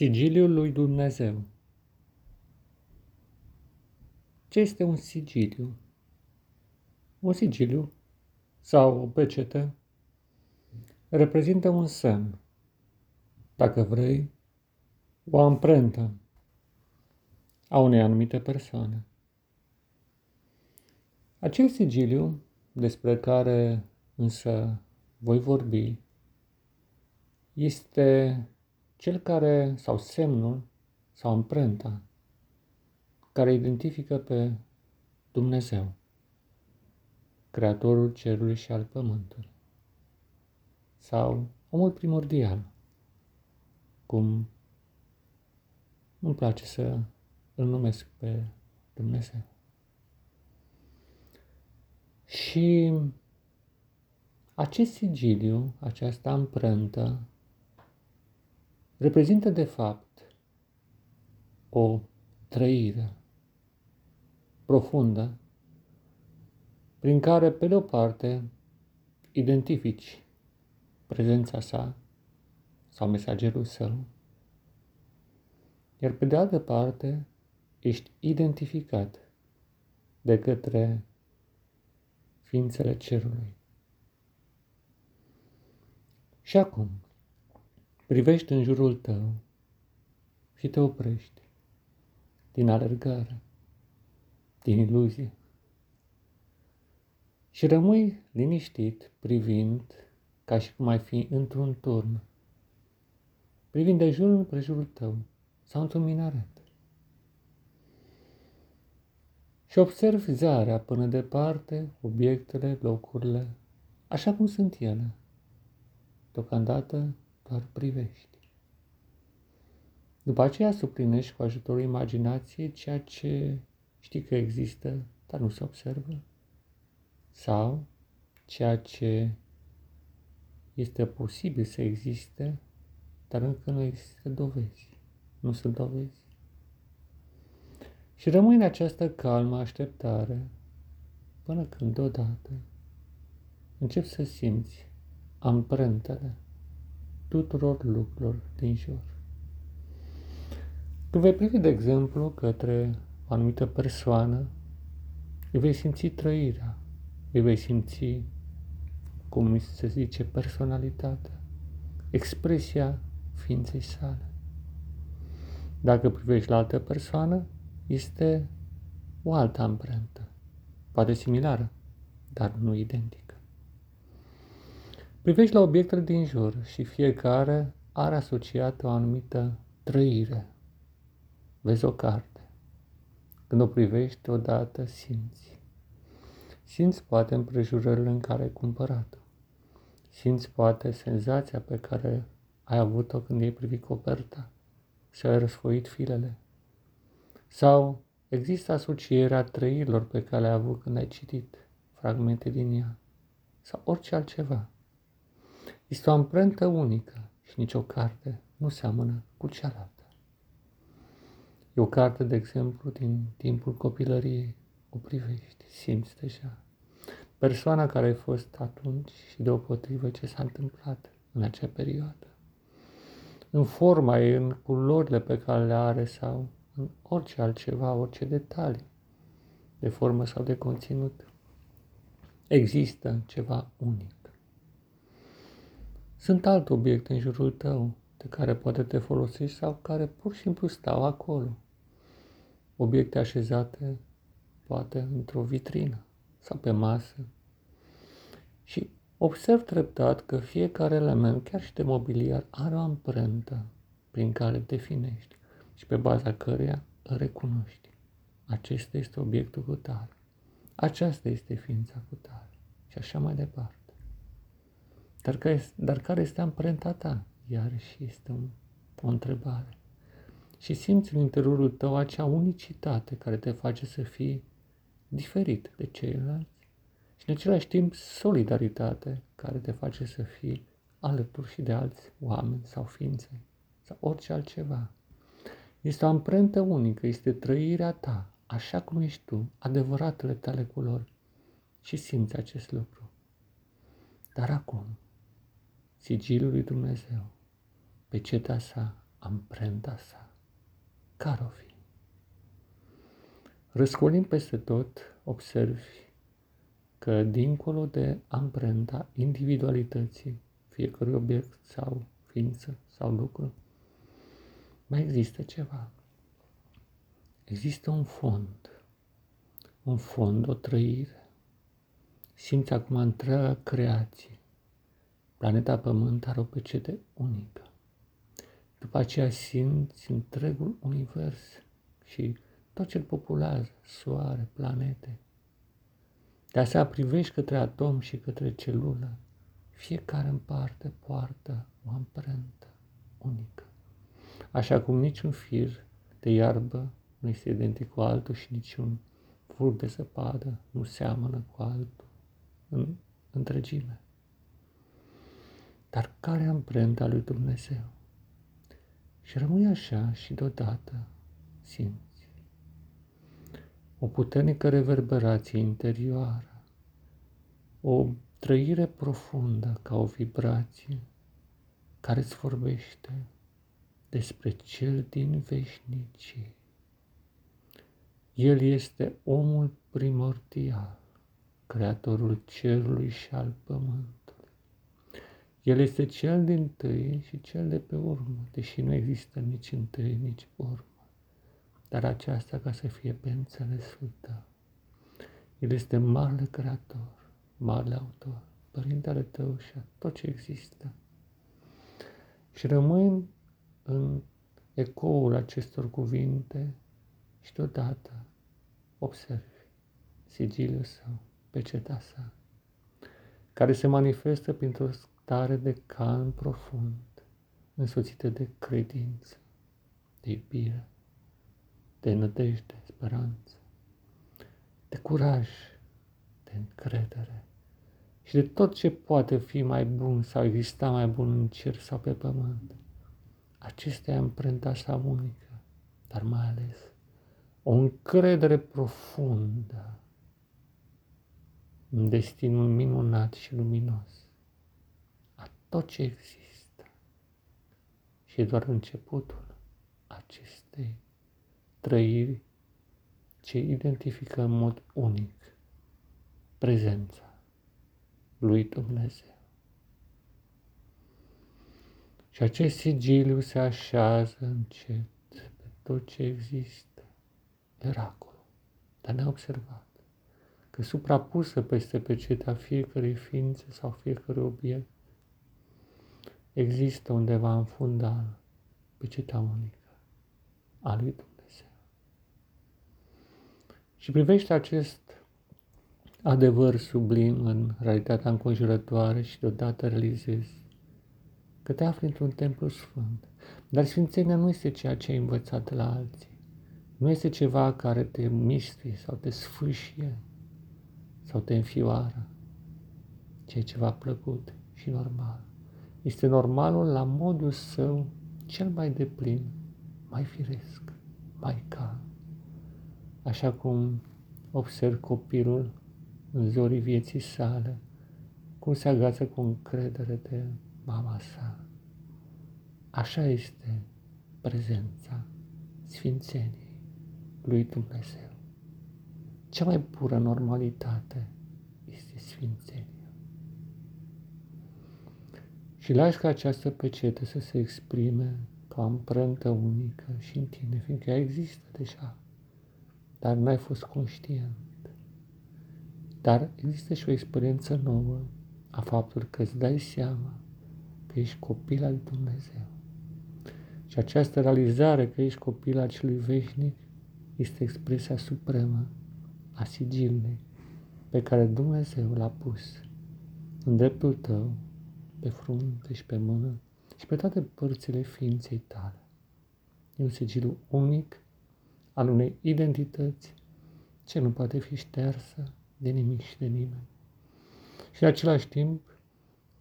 Sigiliul lui Dumnezeu Ce este un sigiliu? Un sigiliu sau o pecete reprezintă un semn, dacă vrei, o amprentă a unei anumite persoane. Acel sigiliu despre care însă voi vorbi este cel care, sau semnul, sau amprenta, care identifică pe Dumnezeu, Creatorul Cerului și al Pământului, sau omul primordial, cum îmi place să îl numesc pe Dumnezeu. Și acest sigiliu, această amprentă, reprezintă de fapt o trăire profundă prin care, pe de o parte, identifici prezența sa sau mesagerul său, iar pe de altă parte, ești identificat de către ființele cerului. Și acum, Privești în jurul tău și te oprești din alergare, din iluzie. Și rămâi liniștit privind ca și cum ai fi într-un turn, privind de jur împrejurul tău sau într-un minaret. Și observi zarea până departe, obiectele, locurile, așa cum sunt ele. Deocamdată doar privești. După aceea suplinești cu ajutorul imaginației ceea ce știi că există, dar nu se observă, sau ceea ce este posibil să existe, dar încă nu există dovezi. Nu sunt dovezi. Și rămâi în această calmă așteptare până când deodată începi să simți amprentele tuturor lucrurilor din jur. Tu vei privi, de exemplu, către o anumită persoană, îi vei simți trăirea, îi vei simți, cum se zice, personalitatea, expresia ființei sale. Dacă privești la altă persoană, este o altă amprentă, poate similară, dar nu identică. Privești la obiectele din jur și fiecare are asociată o anumită trăire. Vezi o carte. Când o privești odată, simți. Simți poate împrejurările în care ai cumpărat-o. Simți poate senzația pe care ai avut-o când ai privit coperta și ai răsfoit filele. Sau există asocierea trăirilor pe care le-ai avut când ai citit fragmente din ea. Sau orice altceva. Este o amprentă unică și nicio carte nu seamănă cu cealaltă. E o carte, de exemplu, din timpul copilăriei, o privești, simți deja. Persoana care ai fost atunci și deopotrivă ce s-a întâmplat în acea perioadă. În forma ei, în culorile pe care le are sau în orice altceva, orice detalii de formă sau de conținut. Există ceva unic. Sunt alte obiecte în jurul tău de care poate te folosești sau care pur și simplu stau acolo. Obiecte așezate poate într-o vitrină sau pe masă. Și observ treptat că fiecare element, chiar și de mobiliar, are o amprentă prin care îl definești și pe baza căreia îl recunoști. Acesta este obiectul cu tare. Aceasta este ființa cu tare. Și așa mai departe. Dar care, dar care este amprenta ta? Iarăși este un, o întrebare. Și simți în interiorul tău acea unicitate care te face să fii diferit de ceilalți și în același timp solidaritate care te face să fii alături și de alți oameni sau ființe sau orice altceva. Este o amprentă unică, este trăirea ta, așa cum ești tu, adevăratele tale culori și simți acest lucru. Dar acum, sigilul lui Dumnezeu, pe ceta sa, amprenta sa. Care o fi? Răscolind peste tot, observi că dincolo de amprenta individualității fiecărui obiect sau ființă sau lucru, mai există ceva. Există un fond, un fond, o trăire. Simți acum întreaga creație. Planeta Pământ are o pecete unică. După aceea simți întregul univers și tot ce populează, soare, planete. De asemenea privești către atom și către celulă. Fiecare în parte poartă o amprentă unică. Așa cum niciun fir de iarbă nu este identic cu altul și niciun fur de zăpadă nu seamănă cu altul în întregime. Dar care amprenta lui Dumnezeu? Și rămâi așa și deodată simți o puternică reverberație interioară, o trăire profundă ca o vibrație care îți vorbește despre cel din veșnicie. El este omul primordial, creatorul cerului și al pământului. El este cel din tâi și cel de pe urmă, deși nu există nici întâi, nici urmă. Dar aceasta ca să fie pe înțelesul tău. El este marele creator, marele autor, părintele tău și a tot ce există. Și rămâi în ecoul acestor cuvinte și deodată observi sigiliul său, peceta sa, care se manifestă printr-o stare de calm profund, însoțită de credință, de iubire, de nădejde, speranță, de curaj, de încredere și de tot ce poate fi mai bun sau exista mai bun în cer sau pe pământ. Acestea e amprenta sa unică, dar mai ales o încredere profundă în destinul minunat și luminos a tot ce există. Și e doar începutul acestei trăiri ce identifică în mod unic prezența lui Dumnezeu. Și acest sigiliu se așează încet pe tot ce există. Miracol, dar neobservat, că suprapusă peste pecetea fiecărei ființe sau fiecărui obiect, există undeva în fundal pecetea unică a lui Dumnezeu. Și privește acest adevăr sublim în realitatea înconjurătoare și deodată realizezi că te afli într-un templu sfânt. Dar sfințenia nu este ceea ce ai învățat de la alții. Nu este ceva care te mistuie sau te sfâșie sau te înfioară, ci e ceva plăcut și normal. Este normalul la modul său cel mai deplin, mai firesc, mai calm. Așa cum observ copilul în zorii vieții sale, cum se agață cu încredere de mama sa. Așa este prezența Sfințeniei lui Dumnezeu. Cea mai pură normalitate este Sfințenia. Și lași ca această pecete să se exprime ca amprentă unică și în tine, fiindcă ea există deja, dar n-ai fost conștient. Dar există și o experiență nouă a faptului că îți dai seama că ești copil al Dumnezeu. Și această realizare că ești copil al celui veșnic este expresia supremă a sigilului pe care Dumnezeu l-a pus în dreptul tău, pe frunte și pe mână și pe toate părțile ființei tale. E un sigiliu unic al unei identități ce nu poate fi ștersă de nimic și de nimeni. Și în același timp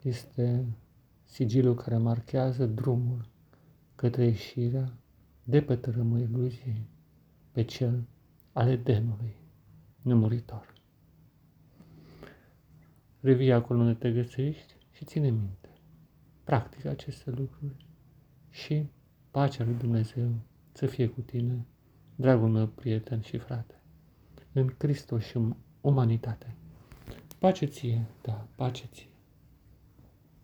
este sigilul care marchează drumul către ieșirea de pe tărâmul iluziei, pe cel al Edenului nemuritor. Revii acolo unde te găsești și ține minte. Practică aceste lucruri și Pacea lui Dumnezeu să fie cu tine, dragul meu prieten și frate, în Hristos și în umanitate. Pace ție, da, pace ție.